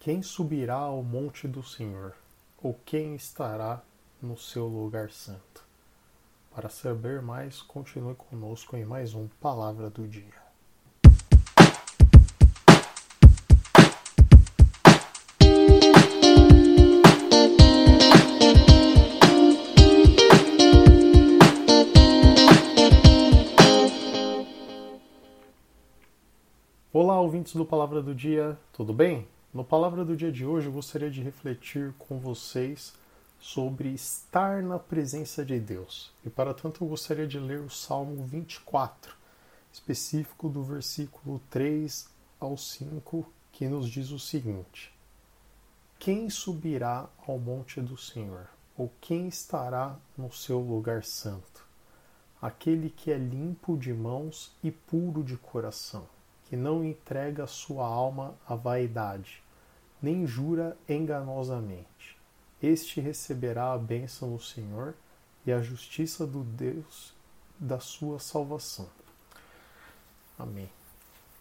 Quem subirá ao monte do Senhor? Ou quem estará no seu lugar santo? Para saber mais, continue conosco em mais um Palavra do Dia. Olá, ouvintes do Palavra do Dia, tudo bem? No Palavra do Dia de hoje eu gostaria de refletir com vocês sobre estar na presença de Deus. E para tanto eu gostaria de ler o Salmo 24, específico do versículo 3 ao 5, que nos diz o seguinte: Quem subirá ao monte do Senhor? Ou quem estará no seu lugar santo? Aquele que é limpo de mãos e puro de coração que não entrega sua alma à vaidade, nem jura enganosamente. Este receberá a bênção do Senhor e a justiça do Deus da sua salvação. Amém.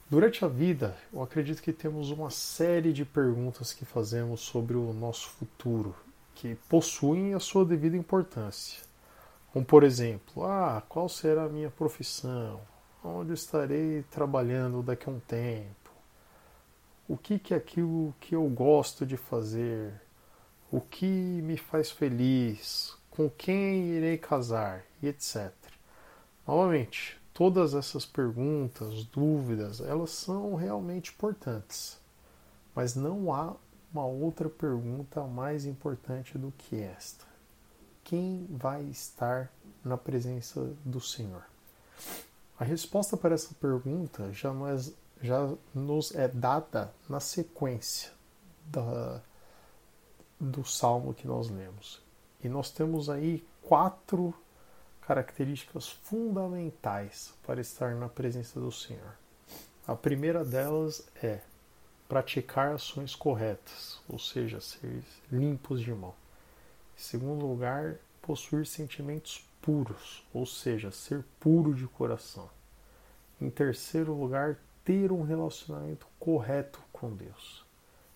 Durante a vida, eu acredito que temos uma série de perguntas que fazemos sobre o nosso futuro, que possuem a sua devida importância. Como, por exemplo, ah, qual será a minha profissão? onde estarei trabalhando daqui a um tempo, o que, que é aquilo que eu gosto de fazer, o que me faz feliz, com quem irei casar? E etc. Novamente, todas essas perguntas, dúvidas, elas são realmente importantes, mas não há uma outra pergunta mais importante do que esta: quem vai estar na presença do Senhor? A resposta para essa pergunta já, nós, já nos é dada na sequência da, do salmo que nós lemos. E nós temos aí quatro características fundamentais para estar na presença do Senhor. A primeira delas é praticar ações corretas, ou seja, ser limpos de mão. Em segundo lugar, possuir sentimentos puros, ou seja, ser puro de coração. Em terceiro lugar, ter um relacionamento correto com Deus.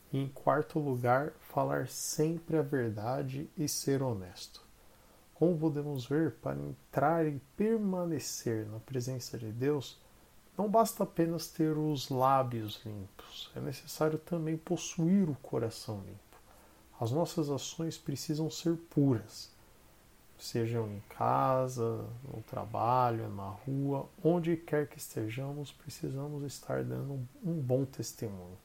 E em quarto lugar, falar sempre a verdade e ser honesto. Como podemos ver, para entrar e permanecer na presença de Deus, não basta apenas ter os lábios limpos, é necessário também possuir o coração limpo. As nossas ações precisam ser puras sejam em casa, no trabalho, na rua, onde quer que estejamos, precisamos estar dando um bom testemunho.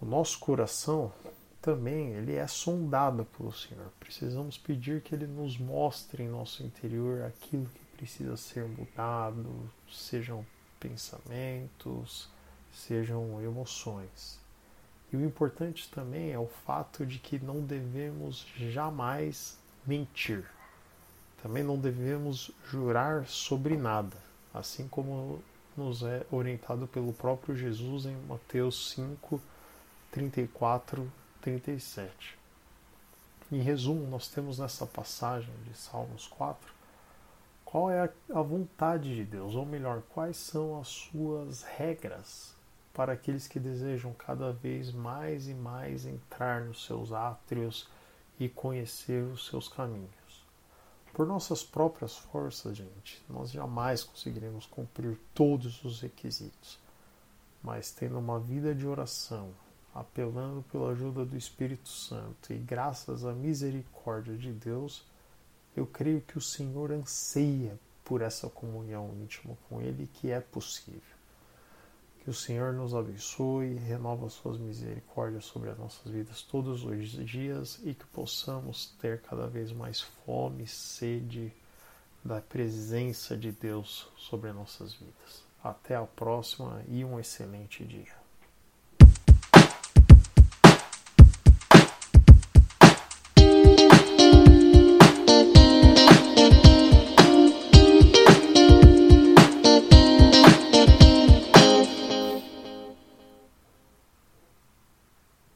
O nosso coração também ele é sondado pelo Senhor. Precisamos pedir que Ele nos mostre em nosso interior aquilo que precisa ser mudado, sejam pensamentos, sejam emoções. E o importante também é o fato de que não devemos jamais mentir. Também não devemos jurar sobre nada, assim como nos é orientado pelo próprio Jesus em Mateus 5, 34, 37. Em resumo, nós temos nessa passagem de Salmos 4 qual é a vontade de Deus, ou melhor, quais são as suas regras para aqueles que desejam cada vez mais e mais entrar nos seus átrios e conhecer os seus caminhos. Por nossas próprias forças, gente, nós jamais conseguiremos cumprir todos os requisitos. Mas tendo uma vida de oração, apelando pela ajuda do Espírito Santo e graças à misericórdia de Deus, eu creio que o Senhor anseia por essa comunhão íntima com Ele que é possível. Que o Senhor nos abençoe, renova suas misericórdias sobre as nossas vidas todos os dias e que possamos ter cada vez mais fome e sede da presença de Deus sobre as nossas vidas. Até a próxima e um excelente dia.